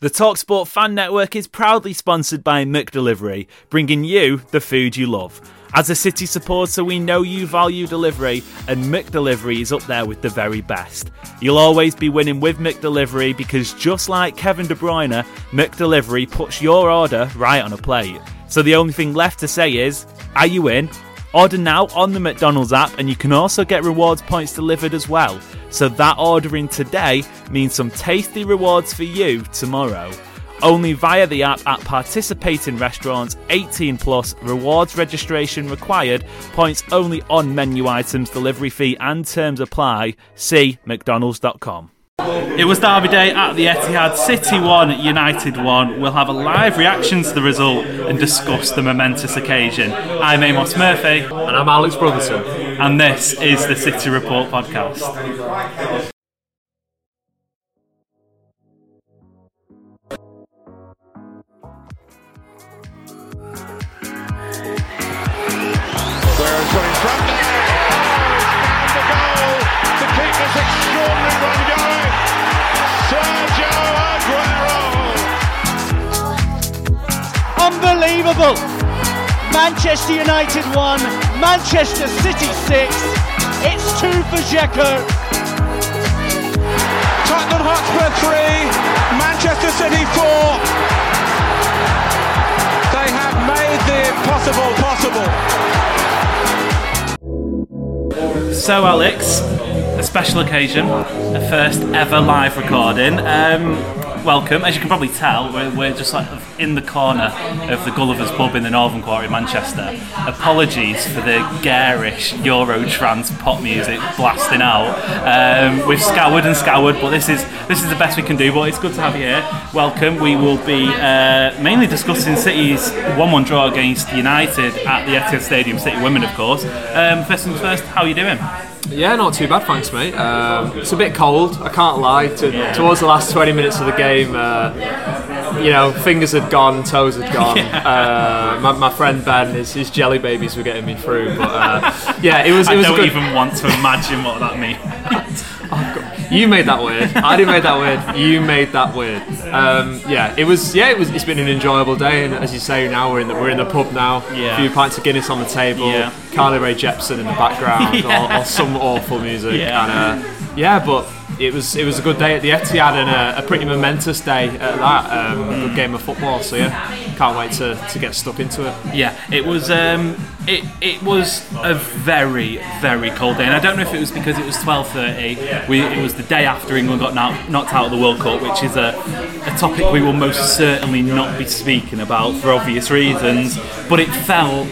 The Talksport Fan Network is proudly sponsored by McDelivery, bringing you the food you love. As a City supporter, we know you value delivery, and McDelivery is up there with the very best. You'll always be winning with McDelivery because just like Kevin De Bruyne, McDelivery puts your order right on a plate. So the only thing left to say is, are you in? Order now on the McDonald's app, and you can also get rewards points delivered as well. So that ordering today means some tasty rewards for you tomorrow. Only via the app at participating restaurants, 18 plus, rewards registration required, points only on menu items, delivery fee and terms apply. See McDonald's.com. It was Derby Day at the Etihad. City 1, United 1. We'll have a live reaction to the result and discuss the momentous occasion. I'm Amos Murphy. And I'm Alex Brotherton. And this is the City Report podcast. Unbelievable! Manchester United 1, Manchester City 6. It's 2 for Dzeko. Tottenham Hotspur 3, Manchester City 4. They have made the impossible possible. So, Alex, a special occasion, a first ever live recording. Um, welcome. As you can probably tell, we're, we're just like in the corner of the Gulliver's pub in the Northern Quarter in Manchester. Apologies for the garish Euro trance pop music blasting out. Um, we've scoured and scoured, but this is this is the best we can do. But it's good to have you here. Welcome. We will be uh, mainly discussing City's 1-1 draw against United at the Etihad Stadium. City women, of course. Um, first things first. How are you doing? Yeah, not too bad, thanks, mate. Um, it's a bit cold, I can't lie. To, Towards the last 20 minutes of the game, uh, you know, fingers had gone, toes had gone. Uh, my, my friend Ben, his, his jelly babies were getting me through. But uh, yeah, it was. It I was a don't good. even want to imagine what that means. You made that weird. I didn't make that weird. You made that weird. Um, yeah, it was. Yeah, it was. It's been an enjoyable day, and as you say, now we're in the we're in the pub now. Yeah. A few pints of Guinness on the table. Yeah. Carly Rae Jepsen in the background, Yeah. or, or some awful music. Yeah. And, uh, yeah, but it was it was a good day at the Etihad and a, a pretty momentous day at that. Um, a good game of football. So yeah, can't wait to, to get stuck into it. Yeah, it was. Um, it it was a very very cold day, and I don't know if it was because it was twelve thirty. We it was the day after England got knocked, knocked out of the World Cup, which is a, a topic we will most certainly not be speaking about for obvious reasons. But it felt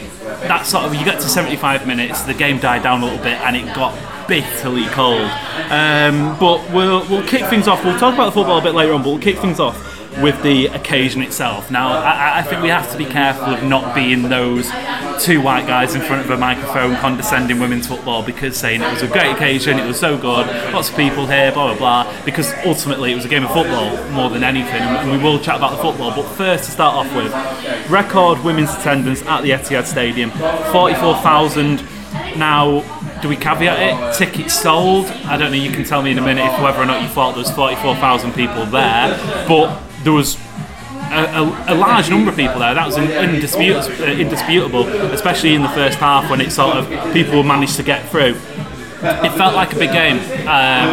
that sort of you get to seventy five minutes, the game died down a little bit, and it got bitterly cold. Um, but we'll we'll kick things off. We'll talk about the football a bit later on, but we'll kick things off with the occasion itself. Now, I, I think we have to be careful of not being those two white guys in front of a microphone condescending women's football because saying it was a great occasion, it was so good, lots of people here, blah blah blah. Because ultimately, it was a game of football more than anything, and we will chat about the football. But first, to start off with, record women's attendance at the Etihad Stadium, forty-four thousand. Now, do we caveat it? Tickets sold. I don't know. You can tell me in a minute if whether or not you thought there was forty-four thousand people there, but there was a, a, a large number of people there. That was indisputable, uh, indisputable, especially in the first half when it sort of people managed to get through. It felt like a big game. Um,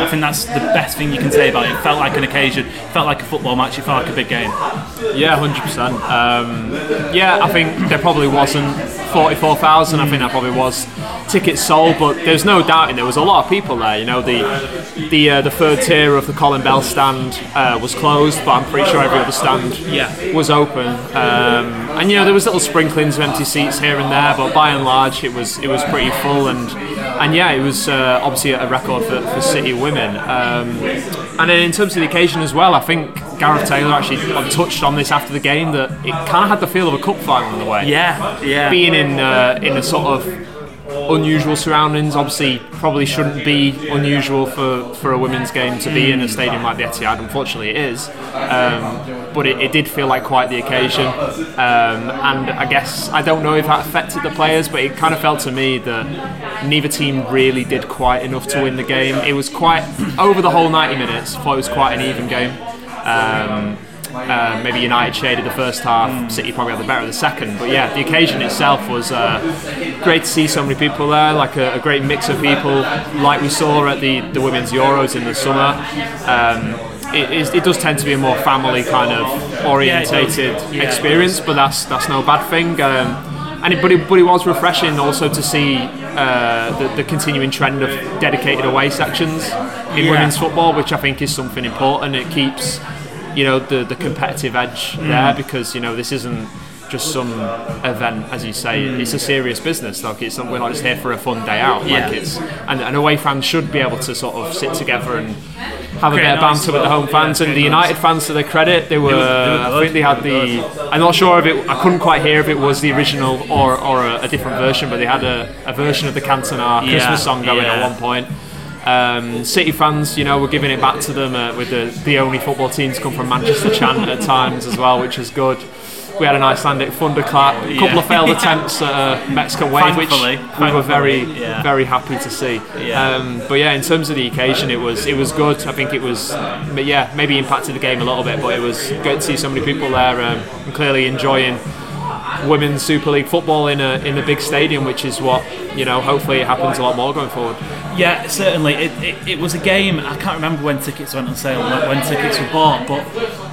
I think that's the best thing you can say about it. It felt like an occasion. It felt like a football match. It felt like a big game. Yeah, hundred percent. Um, yeah, I think there probably wasn't forty-four thousand. I think that probably was tickets sold, but there's no doubting there was a lot of people there. You know, the the uh, the third tier of the Colin Bell stand uh, was closed, but I'm pretty sure every other stand Yeah. was open. Um, and you know, there was little sprinklings of empty seats here and there, but by and large, it was it was pretty full and. And yeah, it was uh, obviously a record for, for City women. Um, and then in terms of the occasion as well, I think Gareth Taylor actually touched on this after the game that it kind of had the feel of a cup final in a way. Yeah, yeah. Being in uh, in a sort of unusual surroundings, obviously probably shouldn't be unusual for, for a women's game to be in a stadium like the Etihad. Unfortunately, it is. Um, but it, it did feel like quite the occasion. Um, and I guess I don't know if that affected the players, but it kind of felt to me that neither team really did quite enough to win the game. It was quite over the whole 90 minutes. I thought it was quite an even game. Um, uh, maybe United shaded the first half, City probably had the better of the second. But yeah, the occasion itself was uh, great to see so many people there, like a, a great mix of people, like we saw at the, the Women's Euros in the summer. Um, it, is, it does tend to be a more family kind of orientated Yeah. experience, but that's that's no bad thing. Um, and it, but, it, but it was refreshing also to see uh, the, the continuing trend of dedicated away sections in Yeah. women's football, which I think is something important. It keeps you know the the competitive edge Mm. there because you know this isn't just some event as you say. It's a serious business. Like it's we're not just here for a fun day out. Yeah. like it's and, and away fans should be able to sort of sit together and have a bit of banter with the home yeah, fans and the a nice- United fans to their credit. They were, were- they were I think they had the I'm not sure if it I couldn't quite hear if it was the original or, or a, a different version but they had a, a version of the Cantona Yeah, Christmas song going yeah. at one point um, City fans, you know, were giving it back to them uh, with the, the only football team to come from Manchester chant at times as well, which is good. We had an Icelandic thunderclap, a couple Yeah. of failed attempts at a Mexican wave, which we were very, yeah. very happy to see. Yeah. Um, but yeah, in terms of the occasion, it was it was good. I think it was, but yeah, maybe impacted the game a little bit, but it was good to see so many people there um, and clearly enjoying women's Super League football in a in a big stadium, which is what you know. Hopefully, it happens a lot more going forward. Yeah, certainly. It, it, it was a game. I can't remember when tickets went on sale, when, when tickets were bought, but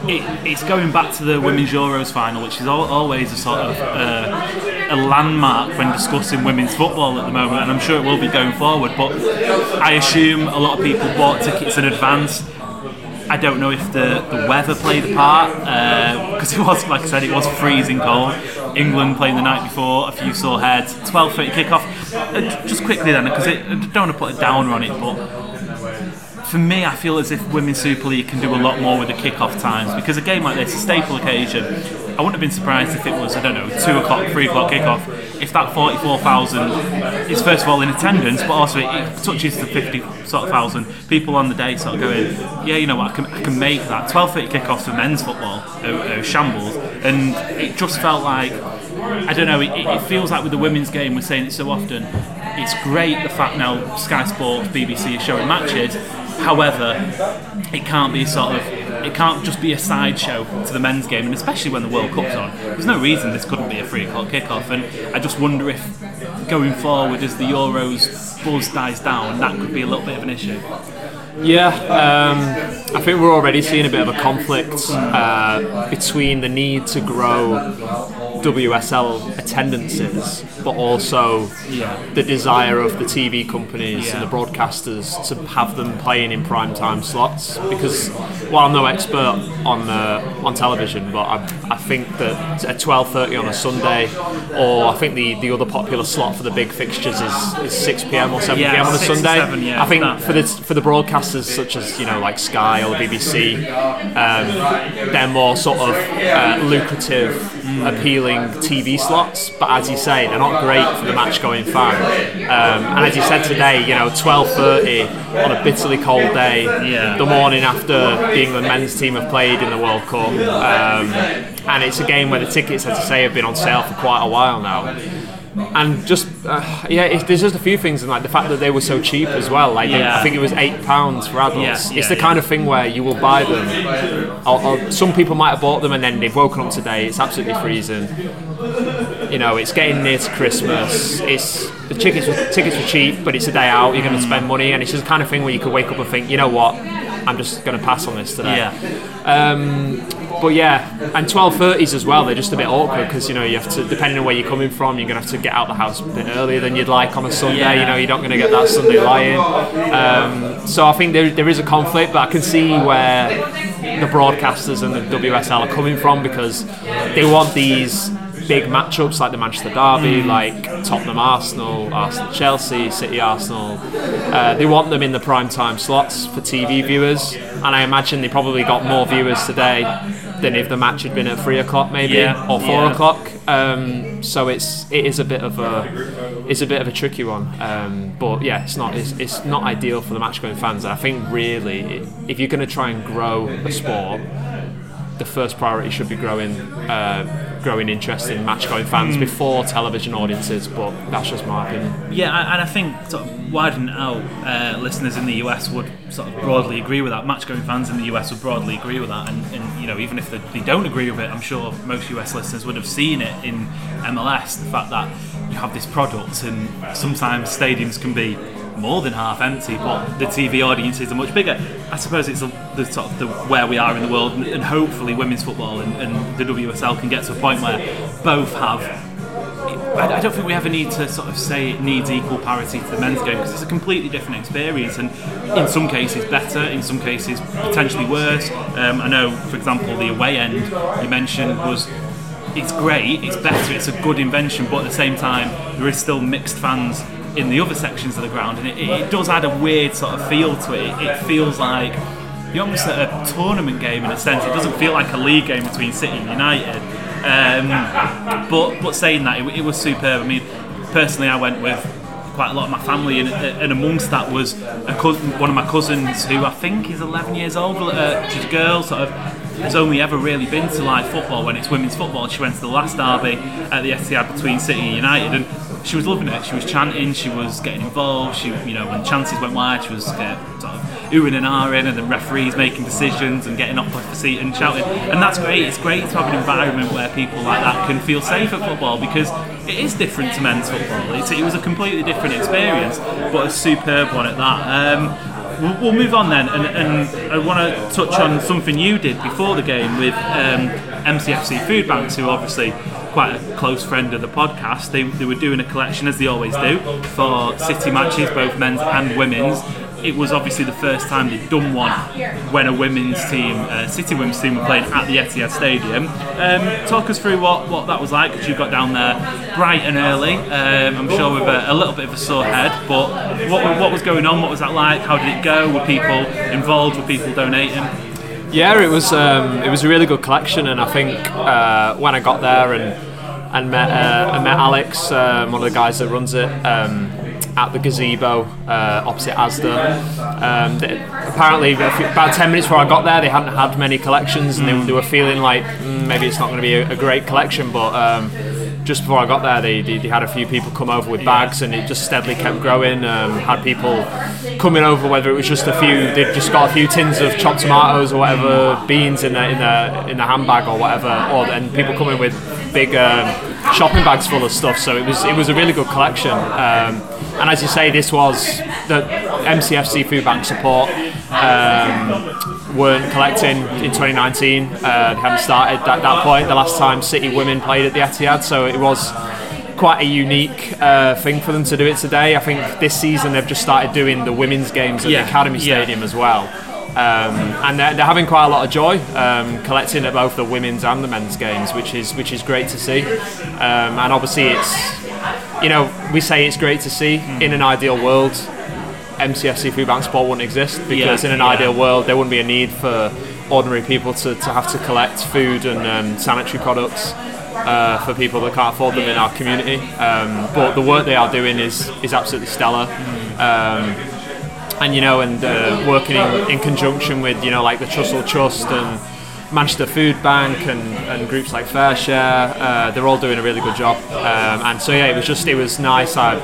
it, it's going back to the Women's Euros final, which is al- always a sort of uh, a landmark when discussing women's football at the moment, and I'm sure it will be going forward. But I assume a lot of people bought tickets in advance. I don't know if the, the weather played a part because it was, like I said, it was freezing cold. England playing the night before, a few sore heads. 12:30 kickoff. Uh, just quickly then, because I don't want to put a downer on it, but for me, I feel as if Women's Super League can do a lot more with the kick-off times because a game like this, a staple occasion, I wouldn't have been surprised if it was, I don't know, 2 o'clock, 3 o'clock kick-off. If that 44,000 is first of all in attendance, but also it, it touches the 50 sort of thousand people on the day sort of going, yeah, you know what, I can, I can make that. 12.30 kick-offs for men's football are shambles. And it just felt like, I don't know, it, it feels like with the women's game, we're saying it so often, it's great the fact now Sky Sports, BBC are showing matches. However, it can't be sort of it can't just be a sideshow to the men's game, and especially when the World Cup's on. There's no reason this couldn't be a three o'clock kickoff, and I just wonder if going forward as the Euros buzz dies down, that could be a little bit of an issue. Yeah, um, I think we're already seeing a bit of a conflict uh, between the need to grow WSL attendances, but also the desire of the TV companies Yeah. and the broadcasters to have them playing in prime time slots. Because, while I'm no expert on uh, on television, but I, I think that at 12:30 on a Sunday, or I think the, the other popular slot for the big fixtures is, is 6 p.m. or 7 Yeah, p.m. on a Sunday. 7, yeah, I think that. for the for the broadcasters such as you know like Sky or the BBC, um, they're more sort of uh, lucrative, appealing TV slots. But as you say, they're not great for the match going fan. Um, and as you said today, you know, 12:30 on a bitterly cold day, Yeah. the morning after the England men's team have played in the World Cup, um, and it's a game where the tickets, as I say, have been on sale for quite a while now. And just uh, yeah, it's, there's just a few things, and like the fact that they were so cheap as well. Like they- Yeah. I think it was eight pounds for adults. Yeah, it's the kind of thing where you will buy them. Or, or some people might have bought them and then they've woken up today. It's absolutely freezing. You know, it's getting near to Christmas. It's the tickets were, tickets were cheap, but it's a day out. You're going to spend money, and it's just the kind of thing where you could wake up and think, you know what, I'm just going to pass on this today. Yeah. Um, but yeah, and 12:30s as well. They're just a bit awkward because you know you have to, depending on where you're coming from, you're gonna have to get out the house a bit earlier than you'd like on a Sunday. Yeah. You know, you're not gonna get that Sunday lie-in. Um, so I think there, there is a conflict, but I can see where the broadcasters and the WSL are coming from because they want these big matchups like the Manchester Derby, like Tottenham Arsenal, Arsenal Chelsea, City Arsenal. Uh, they want them in the prime time slots for TV viewers, and I imagine they probably got more viewers today than if the match had been at three o'clock maybe Yeah, or four yeah. o'clock. Um, so it's it is a bit of a it's a bit of a tricky one. Um, but yeah, it's not it's, it's not ideal for the match going fans. And I think really, it, if you're going to try and grow a sport, the first priority should be growing uh, growing interest in match going fans Hmm. before television audiences. But that's just my opinion. Yeah, and I think sort of widening out uh, listeners in the US would sort of broadly agree with that. Match-going fans in the US would broadly agree with that, and, and you know even if they, they don't agree with it, I'm sure most US listeners would have seen it in MLS. The fact that you have this product, and sometimes stadiums can be more than half empty, but the TV audiences are much bigger. I suppose it's the, sort of the where we are in the world, and, and hopefully women's football and, and the WSL can get to a point where both have I I don't think we ever need to sort of say it needs equal parity to the men's game because it's a completely different experience and in some cases better, in some cases potentially worse. Um, I know, for example, the away end you mentioned was it's great, it's better, it's a good invention, but at the same time there is still mixed fans in the other sections of the ground and it, it, does add a weird sort of feel to it. It, feels like you're almost at a tournament game in a sense. It doesn't feel like a league game between City and United. Um, but but saying that, it, it was superb. I mean, personally, I went with quite a lot of my family, and, and amongst that was cousin, one of my cousins who I think is 11 years old. Uh, she's a girl, sort of. Has only ever really been to live football when it's women's football. She went to the last derby at the Etihad between City and United, and she was loving it. She was chanting, she was getting involved. She, you know, when chances went wide, she was uh, sort of oohing and ahhing, and the referees making decisions and getting off the seat and shouting. And that's great. It's great to have an environment where people like that can feel safe at football because it is different to men's football. It's, it was a completely different experience, but a superb one at that. Um, we'll, move on then, and, and I want to touch on something you did before the game with um, MCFC Food Banks, who are obviously quite a close friend of the podcast. They, they were doing a collection, as they always do, for City matches, both men's and women's. It was obviously the first time they'd done one when a women's team, uh, City women's team, were playing at the Etihad Stadium. Um, talk us through what, what that was like because you got down there bright and early. Um, I'm sure with a, a little bit of a sore head, but what, what was going on? What was that like? How did it go? Were people involved? Were people donating? Yeah, it was um, it was a really good collection, and I think uh, when I got there and and met uh, I met Alex, um, one of the guys that runs it. Um, at the gazebo uh, opposite Asda. Um, they, apparently, few- about 10 minutes before I got there, they hadn't had many collections and they, they were feeling like mm, maybe it's not going to be a, a great collection. But um, just before I got there, they, they, they had a few people come over with bags and it just steadily kept growing. Um, had people coming over, whether it was just a few, they'd just got a few tins of chopped tomatoes or whatever, beans in the, in the, in the handbag or whatever, or, and people coming with big um, shopping bags full of stuff. So it was it was a really good collection. Um, and as you say, this was the MCFC Food Bank support um, weren't collecting in 2019. Uh, they hadn't started at that point. The last time City women played at the Etihad, so it was quite a unique uh, thing for them to do it today. I think this season they've just started doing the women's games at Yeah, the Academy yeah. Stadium as well. Um, and they're, they're having quite a lot of joy um, collecting at both the women's and the men's games, which is which is great to see. Um, and obviously, it's you know we say it's great to see. In an ideal world, MCFC Food Bank Support wouldn't exist because Yeah, in an yeah. ideal world there wouldn't be a need for ordinary people to, to have to collect food and um, sanitary products uh, for people that can't afford them in our community. Um, but the work they are doing is is absolutely stellar. Um, and you know, and uh, working in, in conjunction with you know like the Trussell Trust and Manchester Food Bank and, and groups like FareShare, uh, they're all doing a really good job. Um, and so yeah, it was just it was nice. I,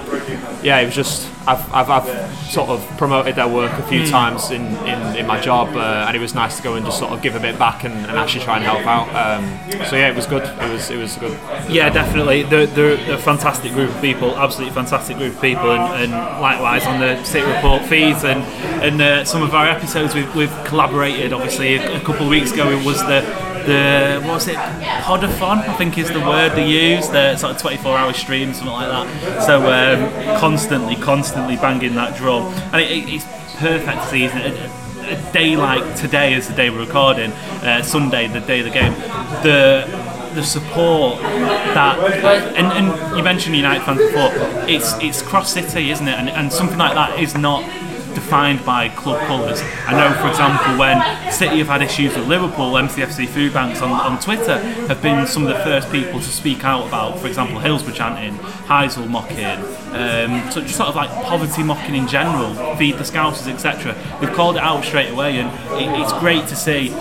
yeah, it was just I've, I've, I've sort of promoted their work a few Mm. times in, in, in my job, uh, and it was nice to go and just sort of give a bit back and, and actually try and help out. Um, so yeah, it was good. It was it was good. Yeah, definitely. They're, they're a fantastic group of people, absolutely fantastic group of people, and, and likewise on the City Report feeds and and uh, some of our episodes we've, we've collaborated. Obviously, a, a couple of weeks ago it was the the what was it? Podathon I think is the word they use the sort of 24 hour stream something like that. So um, constantly constantly banging that drum. And it, it, it's perfect season? A, a day like today is the day we're recording uh, Sunday the day of the game. The the support that and, and you mentioned United fans before it's it's cross city isn't it? And, and something like that is not defined by club colours. I know, for example, when City have had issues with Liverpool, MCFC food banks on, on Twitter have been some of the first people to speak out about, for example, Hillsborough chanting, Heysel mocking, um, so just sort of like poverty mocking in general, feed the Scousers, etc. They've called it out straight away, and it, it's great to see.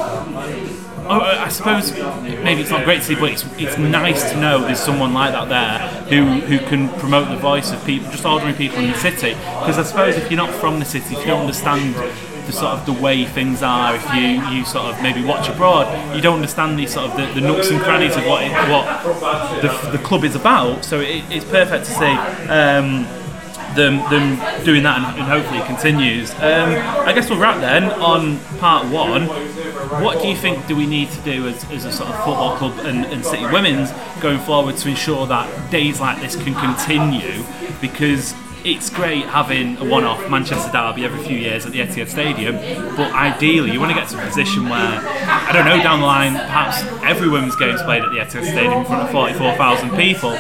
Oh, I suppose maybe it's not great to see, but it's, it's nice to know there's someone like that there who, who can promote the voice of people, just ordinary people in the city. Because I suppose if you're not from the city, if you don't understand the sort of the way things are, if you, you sort of maybe watch abroad, you don't understand these sort of the, the nooks and crannies of what it, what the, the club is about. So it, it's perfect to see. Um, them, them doing that and, and hopefully it continues. Um, I guess we'll wrap then on part one. What do you think do we need to do as, as a sort of football club and, and City Women's going forward to ensure that days like this can continue? Because it's great having a one-off Manchester derby every few years at the Etihad Stadium, but ideally you want to get to a position where I don't know down the line perhaps every women's game's played at the Etihad Stadium in front of 44,000 people.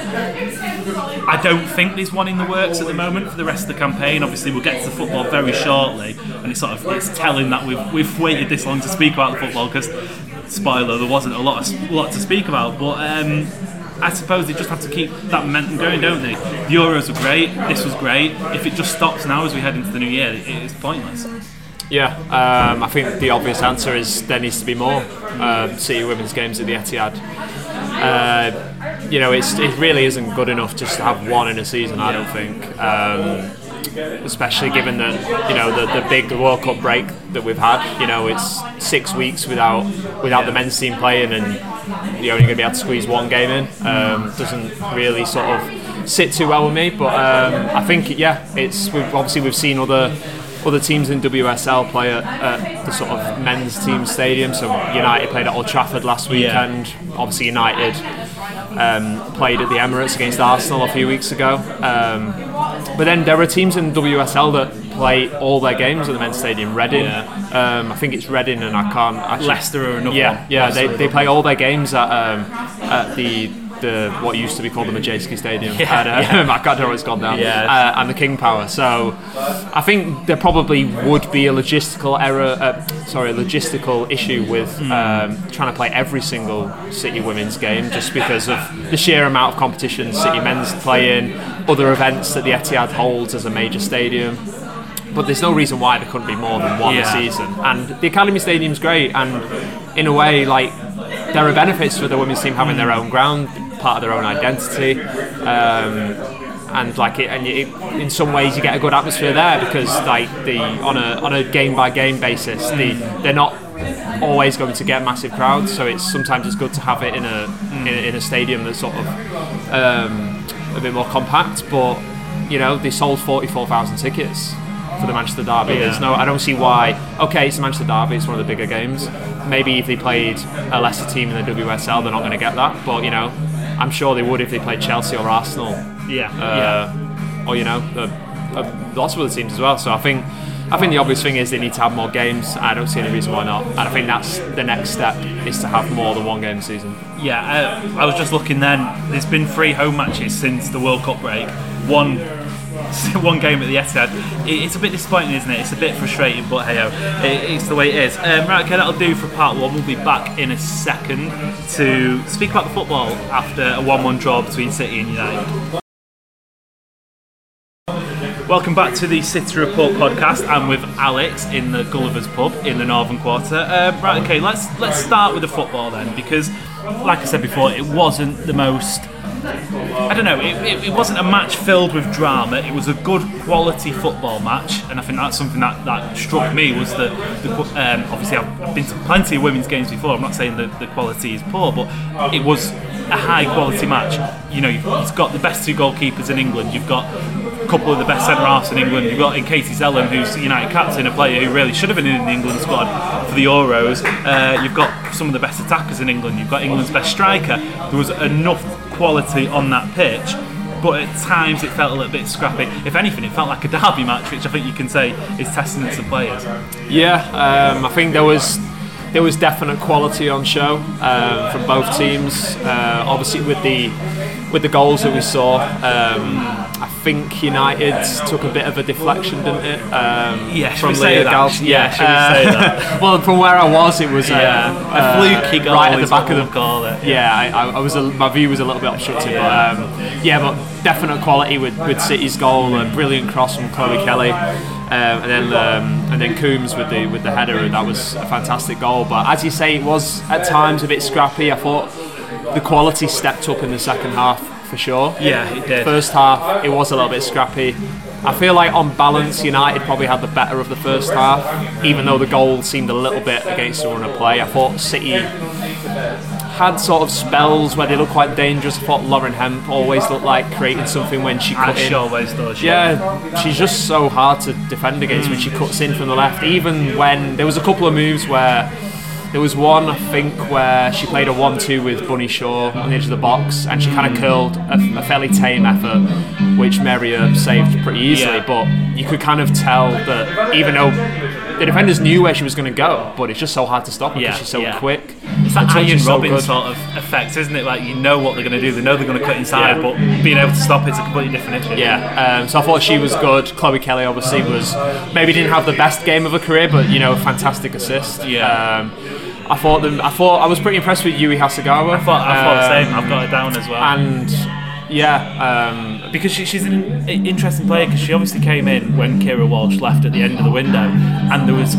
I don't think there's one in the works at the moment for the rest of the campaign. Obviously, we'll get to the football very shortly, and it's sort of it's telling that we've we've waited this long to speak about the football because spoiler, there wasn't a lot of, lot to speak about, but. Um, I suppose they just have to keep that momentum going, don't they? The Euros were great. This was great. If it just stops now as we head into the new year, it's pointless. Yeah, um, I think the obvious answer is there needs to be more um, City women's games at the Etihad. Uh, you know, it really isn't good enough just to have one in a season. I don't think, um, especially given that you know the, the big World Cup break that we've had. You know, it's six weeks without without the men's team playing, and you're only going to be able to squeeze one game in. Um, doesn't really sort of sit too well with me. But um, I think yeah, it's we've, obviously we've seen other other teams in WSL play at, at the sort of men's team stadium. So United played at Old Trafford last Yeah. weekend. Obviously United um, played at the Emirates against Arsenal a few weeks ago. Um, but then there are teams in WSL that play all their games at the men's stadium. Reading, um, I think it's Reading, and I can't actually. Leicester are another Yeah, one. yeah, they, they play all their games at um, at the. The, what used to be called the Madejski Stadium, Yeah, and, um, I can't remember what it's called now, Yeah. uh, and the King Power. So, I think there probably would be a logistical error, uh, sorry, a logistical issue with um, trying to play every single City women's game, just because of the sheer amount of competition City men's play in, other events that the Etihad holds as a major stadium. But there's no reason why there couldn't be more than one Yeah. a season. And the Academy Stadium's great, and in a way, like there are benefits for the women's team having their own ground, part of their own identity. Um, and like it, and it, in some ways you get a good atmosphere there because like the on a on a game by game basis, the they're not always going to get massive crowds. So it's sometimes it's good to have it in a in, a- in a stadium that's sort of um, a bit more compact. But you know they sold forty four thousand tickets for the Manchester Derby. Yeah. There's no, I don't see why. Okay, it's the Manchester Derby. It's one of the bigger games. Maybe if they played a lesser team in the WSL, they're not going to get that. But you know, I'm sure they would if they played Chelsea or Arsenal Yeah, uh, or you know, uh, uh, lots of other teams as well. So I think, I think the obvious thing is they need to have more games. I don't see any reason why not, and I think that's the next step is to have more than one game a season. Yeah, uh, I was just looking then. There's been three home matches since the World Cup break. One one game at the Etihad. It, it's a bit disappointing, isn't it? It's a bit frustrating, but hey, it, it's the way it is. Um, right, okay, that'll do for part one. We'll be back in a second to speak about the football after a 1 1 draw between City and United. Welcome back to the City Report podcast. I'm with Alex in the Gulliver's Pub in the Northern Quarter. Um, right, okay, let's let's start with the football then, because, like I said before, it wasn't the most. I don't know. It, it, it wasn't a match filled with drama. It was a good quality football match, and I think that's something that, that struck me was that um, obviously I've, I've been to plenty of women's games before. I'm not saying that the quality is poor, but it was a high quality match. You know, you've, you've got the best two goalkeepers in England. You've got a couple of the best centre halves in England. You've got in Katie Zelem, who's United captain, a player who really should have been in the England squad for the Euros. Uh, you've got some of the best attackers in England. You've got England's best striker. There was enough quality on that pitch. But at times it felt a little bit scrappy. If anything, it felt like a derby match, which I think you can say is testament to players. Yeah, um, I think there was there was definite quality on show um, from both teams. Uh, obviously, with the with the goals that we saw, um, I think United took a bit of a deflection, didn't it? Um, Yeah, from say Leah Yeah, say that? well, from where I was, it was Yeah, uh, a fluky goal right at the back of the goal. it. Yeah, I, I, I was a, my view was a little bit obstructed, but um, yeah, but definite quality with, with City's goal, a brilliant cross from Chloe Kelly, um, and then um, and then Coombs with the with the header, and that was a fantastic goal. But as you say, it was at times a bit scrappy. I thought the quality stepped up in the second half for sure. Yeah, it did. First half, it was a little bit scrappy. I feel like on balance, United probably had the better of the first half, even though the goal seemed a little bit against the run of play. I thought City had sort of spells where they look quite dangerous. I thought Lauren Hemp always looked like creating something when she cut in. she always does. Yeah, she's just so hard to defend against when she mm. cuts in from the left. Even when there was a couple of moves where there was one I think where she played a one-two with Bunny Shaw on the edge of the box, and she kind of mm. curled a, a fairly tame effort, which Mary Earp saved pretty easily. Yeah. But you could kind of tell that even though the defenders knew where she was going to go, but it's just so hard to stop her Yeah, because she's so yeah. quick. It's that Her touch Ian is so Robben good. sort of effect, isn't it? Like you know what they're going to do, they know they're going to cut inside, Yeah. but being able to stop it's a completely different issue. Yeah, um, so I thought she was good. Chloe Kelly obviously was maybe didn't have the best game of her career, but you know, fantastic assist. Yeah. Um, I thought them. I thought I was pretty impressed with Yui Hasegawa. I thought, I thought the Um, same. I've got it down as well. And yeah, um, because she, she's an interesting player because she obviously came in when Keira Walsh left at the end of the window, and there was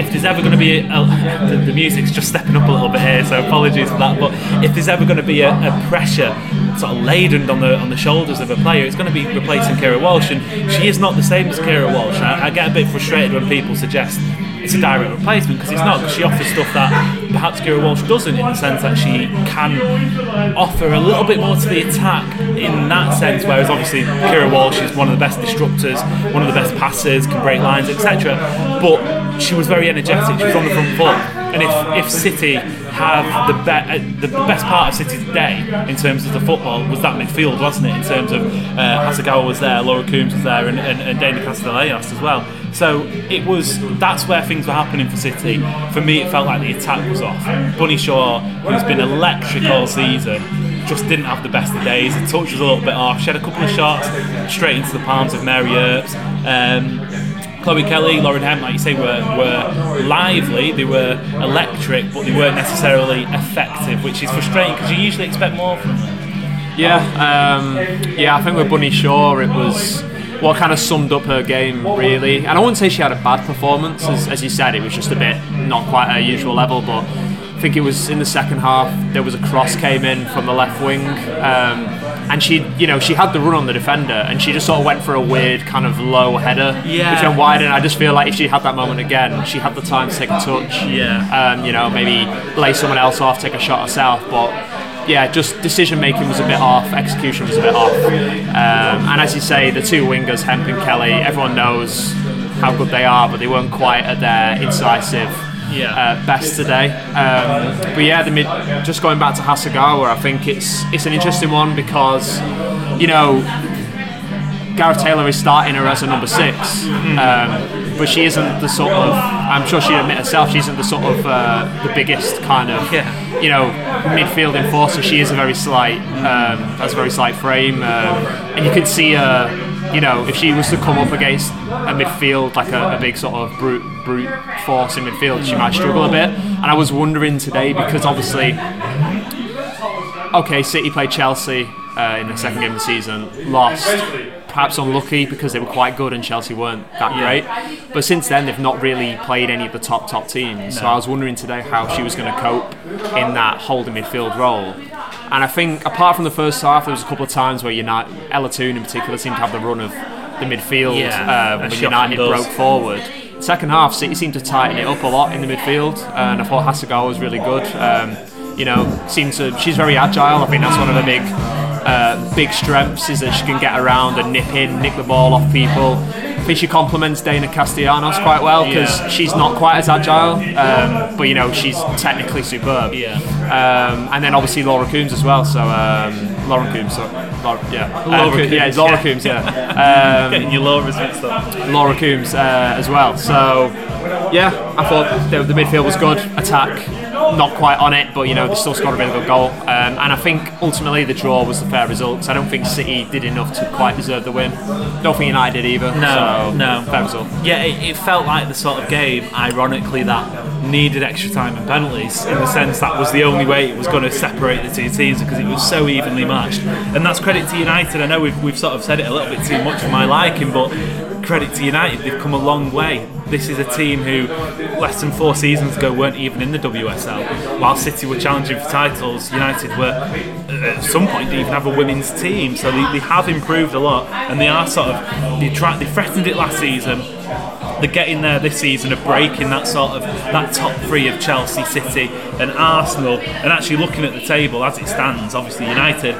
if there's ever going to be a, a, the, the music's just stepping up a little bit here, so apologies for that. But if there's ever going to be a, a pressure sort of laden on the on the shoulders of a player, it's going to be replacing Keira Walsh, and she is not the same as Keira Walsh. I, I get a bit frustrated when people suggest it's a direct replacement because it's not. Because she offers stuff that perhaps Keira Walsh doesn't, in the sense that she can offer a little bit more to the attack in that sense. Whereas obviously Keira Walsh is one of the best disruptors, one of the best passers, can break lines, etc. But she was very energetic. She was on the front foot, and if if City have the, be- uh, the best part of City today in terms of the football was that midfield, wasn't it? In terms of uh, Hasegawa was there, Laura Coombs was there, and, and, and Deyna Castellanos as well. So it was that's where things were happening for City. For me, it felt like the attack was off. Bunny Shaw, who's been electric all season, just didn't have the best of days. The touch was a little bit off. She had a couple of shots straight into the palms of Mary Earps. Um, Chloe Kelly, Lauren Hemp, like you say, were, were lively, they were electric, but they weren't necessarily effective, which is frustrating because you usually expect more from them. yeah, um, yeah. I think with Bunny Shaw, it was what kind of summed up her game really. And I wouldn't say she had a bad performance, as, as you said, it was just a bit not quite her usual level, but. I think it was in the second half. There was a cross came in from the left wing, um, and she, you know, she had the run on the defender, and she just sort of went for a weird kind of low header, Yeah. which went wide. And I just feel like if she had that moment again, she had the time to take a touch. Yeah. Um, you know, maybe lay someone else off, take a shot herself, but. Yeah, just decision making was a bit off, execution was a bit off, um, and as you say, the two wingers, Hemp and Kelly, everyone knows how good they are, but they weren't quite at their incisive Yeah. uh, best today. Um, but yeah, the mid, just going back to Hasegawa, I think it's it's an interesting one because you know Gareth Taylor is starting her as a number six, um, but she isn't the sort of. I'm sure she'd admit herself she isn't the sort of uh, the biggest kind of Yeah. you know midfield enforcer. She is a very slight, um, has a very slight frame, um, and you could see her. You know, if she was to come up against a midfield like a, a big sort of brute brute force in midfield, she might struggle a bit. And I was wondering today because obviously okay, City played Chelsea uh, in the second game of the season, lost. Perhaps unlucky because they were quite good and Chelsea weren't that Yeah. great. But since then, they've not really played any of the top top teams. So I was wondering today how she was going to cope in that holding midfield role. And I think apart from the first half, there was a couple of times where United, Ella Toone in particular, seemed to have the run of the midfield Yeah, uh, when United broke forward. Second half, City seemed to tighten it up a lot in the midfield, and I thought Hasegawa was really good. Um, you know, seems to she's very agile. I think that's one of her big, uh, big strengths is that she can get around and nip in, nick the ball off people. I think she complements Deyna Castellanos quite well because Yeah. she's not quite as agile, um, but you know she's technically superb. Yeah. Um, and then obviously Laura Coombs as well. So um, Lauren Coombs, sorry. Laura, yeah, Laura Uh, Coo- yeah, Coombs, it's Laura yeah. Coombs, yeah. Um, Getting your Laura's mixed up. Laura Coombs uh, as well. So yeah, I thought the, the midfield was good. Attack, not quite on it, but you know they still scored a really good goal. Um, and I think ultimately the draw was the fair result. 'cause I don't think City did enough to quite deserve the win. Don't think United did either. No, so, no. fair result. Yeah, it, it felt like the sort of game, ironically, that needed extra time and penalties in the sense that was the only way it was going to separate the two teams because it was so evenly matched. And that's credit to United. I know we've, we've sort of said it a little bit too much for my liking, but credit to United, they've come a long way. This is a team who, less than four seasons ago, weren't even in the WSL. While City were challenging for titles, United were, uh, at some point, didn't even have a women's team. So they, they have improved a lot, and they are sort of, they, tried, they threatened it last season they're getting there this season of breaking that sort of that top three of Chelsea, City, and Arsenal, and actually looking at the table as it stands. Obviously, United.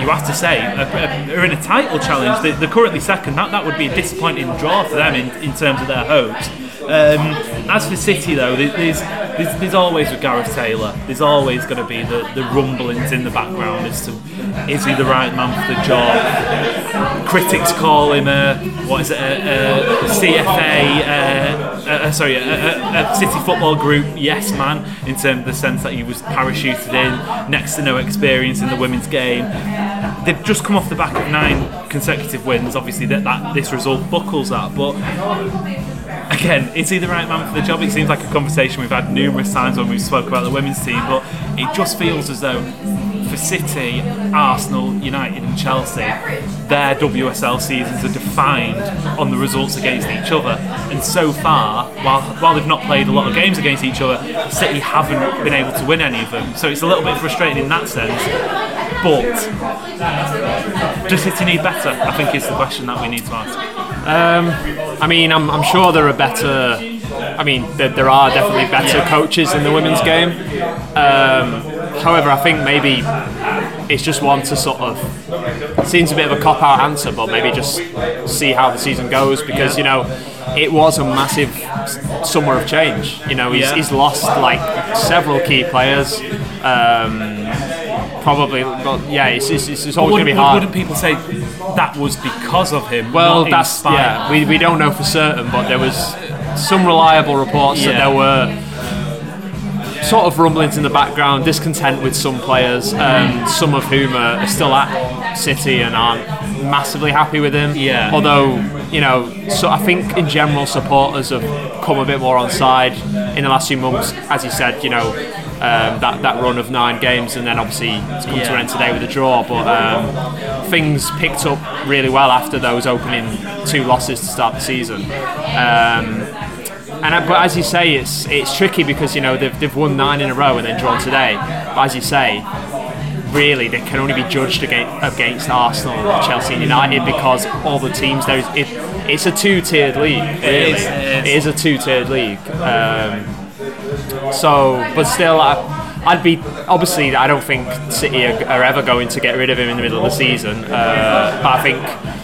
You have to say are, are in a title challenge. They- They're currently second. That that would be a disappointing draw for them in, in terms of their hopes. Um, as for City, though, there- there's, there's there's always with Gareth Taylor. There's always going to be the, the rumblings in the background as to is he the right man for the job critics call him a what is it a, a CFA uh, uh, sorry a, a, a City Football Group yes man in terms of the sense that he was parachuted in next to no experience in the women's game they've just come off the back of nine consecutive wins obviously that, that this result buckles that but again, is he the right man for the job? It seems like a conversation we've had numerous times when we've spoke about the women's team, but it just feels as though for City, Arsenal, United, and Chelsea, their WSL seasons are defined on the results against each other. And so far, while while they've not played a lot of games against each other, City haven't been able to win any of them. So it's a little bit frustrating in that sense. But does City need better? I think is the question that we need to ask. I mean, I'm, I'm sure there are better. I mean, there, there are definitely better coaches in the women's game. Um, however, I think maybe it's just one to sort of. Seems a bit of a cop out answer, but maybe just see how the season goes because, you know, it was a massive summer of change. You know, he's, Yeah. he's lost like several key players. Um, probably, but yeah, it's, it's, it's always going to be hard. Wouldn't people say that was because of him? Well, that's inspired? yeah. We, we don't know for certain, but there was some reliable reports that there were sort of rumblings in the background, discontent with some players, um, some of whom are, are still at City and aren't massively happy with him. Yeah. Although you know, so I think in general supporters have come a bit more on side in the last few months. As you said, you know. Um, that, that run of nine games and then obviously it's come to an end today with a draw but um, things picked up really well after those opening two losses to start the season um, and uh, but as you say, it's it's tricky because you know they've, they've won nine in a row and then drawn today. But as you say, really they can only be judged against, against Arsenal, Chelsea, and United because all the teams there is it, it's a two-tiered league. Really, is, it is. it is a two-tiered league. Um, so, but still, I, I'd be obviously I don't think City are, are ever going to get rid of him in the middle of the season. Uh, but I think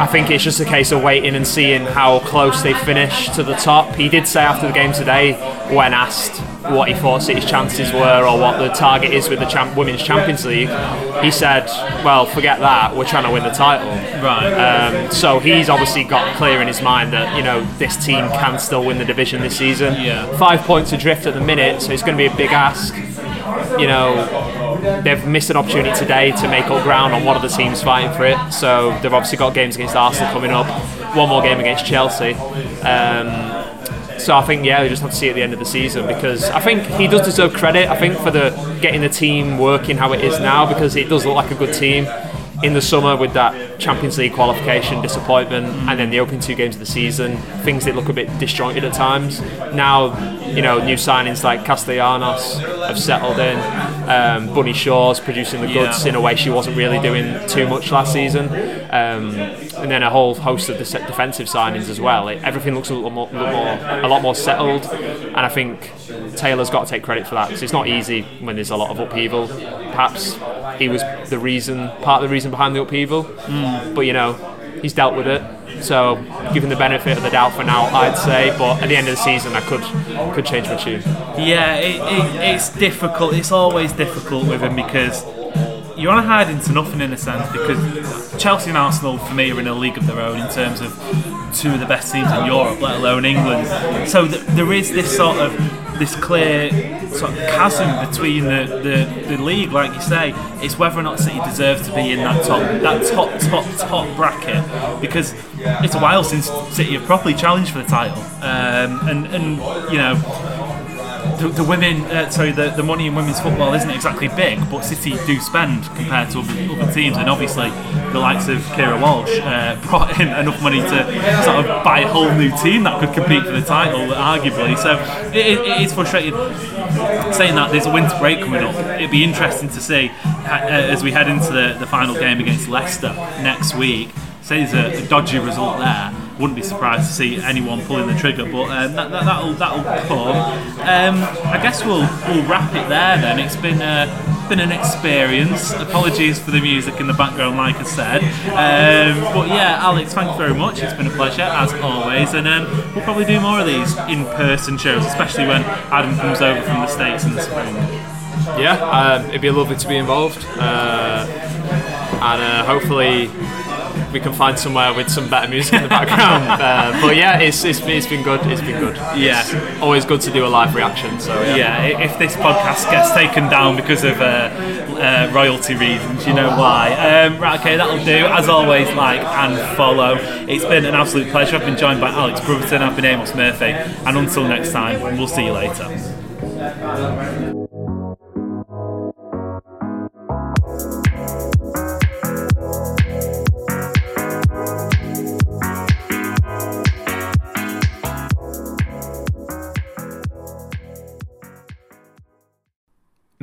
I think it's just a case of waiting and seeing how close they finish to the top. He did say after the game today, when asked what he thought City's chances were or what the target is with the champ- Women's Champions League, he said, "Well, forget that. We're trying to win the title." Right. Um, so he's obviously got clear in his mind that you know this team can still win the division this season. Yeah. Five points adrift at the minute, so it's going to be a big ask. You know, they've missed an opportunity today to make up ground on one of the teams fighting for it. So they've obviously got games against Arsenal coming up, one more game against Chelsea. Um, so I think yeah, we just have to see at the end of the season because I think he does deserve credit. I think for the getting the team working how it is now because it does look like a good team. In the summer with that Champions League qualification disappointment, and then the opening two games of the season, things did look a bit disjointed at times. Now, you know, new signings like Castellanos have settled in. Um, Bunny Shaw's producing the goods Yeah. in a way she wasn't really doing too much last season, um, and then a whole host of defensive signings as well. It, everything looks a little more, little more, a lot more settled, and I think Taylor's got to take credit for that because it's not easy when there's a lot of upheaval. Perhaps he was the reason, part of the reason behind the upheaval, hmm. but you know, he's dealt with it. So, given the benefit of the doubt for now, I'd say. But at the end of the season, I could could change my tune. Yeah, it, it, it's difficult. It's always difficult with him because you're on a hide into nothing in a sense because Chelsea and Arsenal for me are in a league of their own in terms of two of the best teams in Europe, let alone England. So th- there is this sort of this clear sort of chasm between the, the, the league, like you say. It's whether or not City deserve to be in that top that top top top bracket because it's a while since City have properly challenged for the title, um, and and you know the, the women, uh, sorry, the, the money in women's football isn't exactly big, but City do spend compared to other, other teams, and obviously the likes of Keira Walsh uh, brought in enough money to sort of buy a whole new team that could compete for the title, arguably. So it, it, is frustrating. Saying that there's a winter break coming up, it'd be interesting to see uh, as we head into the, the final game against Leicester next week. Say there's a, a dodgy result there wouldn't be surprised to see anyone pulling the trigger, but um, that, that, that'll that'll come. Um, I guess we'll we'll wrap it there. Then it's been uh, been an experience. Apologies for the music in the background, like I said. Um, but yeah, Alex, thank you very much. It's been a pleasure as always, and um, we'll probably do more of these in-person shows, especially when Adam comes over from the states in the spring. Yeah, um, it'd be lovely to be involved, uh, and uh, hopefully we can find somewhere with some better music in the background. uh, but yeah, it's, it's it's been good. It's been good. Yeah. It's always good to do a live reaction. So yeah. Yeah, if this podcast gets taken down because of uh, uh, royalty reasons, you know why. Um, right, okay, that'll do. As always, like and follow. It's been an absolute pleasure. I've been joined by Alex Brotherton, I've been Amos Murphy, and until next time, we'll see you later.